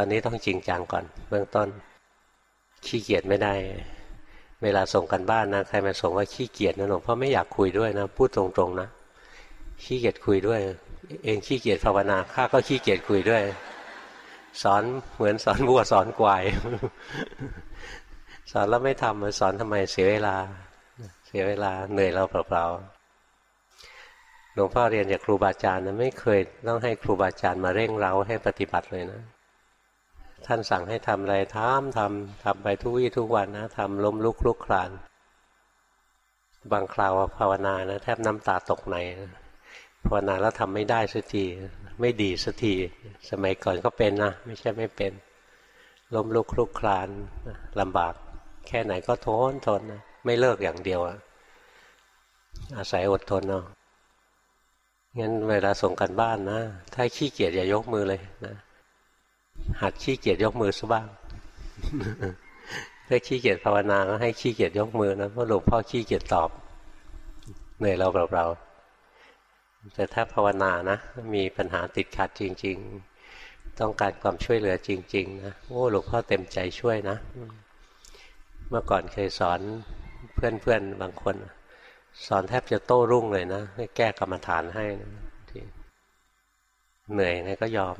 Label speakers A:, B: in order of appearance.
A: ตอนนี้ต้องจริงจังก่อน เบื้องต้น ขี้เกียจไม่ได้ เวลาส่งกันบ้านนะใครมาส่งว่าขี้เกียจนะหลวงพ่อไม่อยากคุยด้วยนะพูดตรงๆนะขี้เกียจคุยด้วย เองขี้เกียจภาวนาข้าก็ขี้เกียจคุยด้วย สอนเหมือนสอนบัวสอนกวายสอนแล้วไม่ทำสอนทำไมเสียเวลา เสียเวลาเหนื่อยเราเปล่าๆหลวงพ่อเรียนจากครูบาอาจารย์นะไม่เคยต้องให้ครูบาอาจารย์มาเร่งเร้าให้ปฏิบัติเลยนะ ท่านสั่งให้ทำอะไรทำทำทำไปทุกวี่ทุกวันนะทำล้มลุกลุกคลาน บางคราวภาวนานะแทบน้ำตาตกในภาวนาแล้วทำไม่ได้สักทีไม่ดีสักทีสมัยก่อนก็เป็นนะไม่ใช่ไม่เป็นล้มลุกคลุกคลานลำบาก แค่ไหนก็ทนทนนะไม่เลิกอย่างเดียวอาศัยอดทนเนาะงั้นเวลาส่งกันบ้านนะ ถ้าขี้เกียจอย่ายกมือเลยนะ หัดขี้เกียจยกมือซะบ้างถ้าขี้เกียจภาวนาก็ให้ขี้เกียจยกมือนะเพราะหลวงพ่อขี้เกียจตอบเหนื่อยเราเปล่าๆแต่ถ้าภาวนานะ มีปัญหาติดขัดจริง ๆ ต้องการความช่วยเหลือจริง ๆ นะโอ้หลวงพ่อเต็มใจช่วยนะ เมื่อก่อนเคยสอนเพื่อนๆบางคน สอนแทบจะโต้รุ่งเลยนะให้แก้กรรมฐานให้นะเหนื่อยนะก็ยอม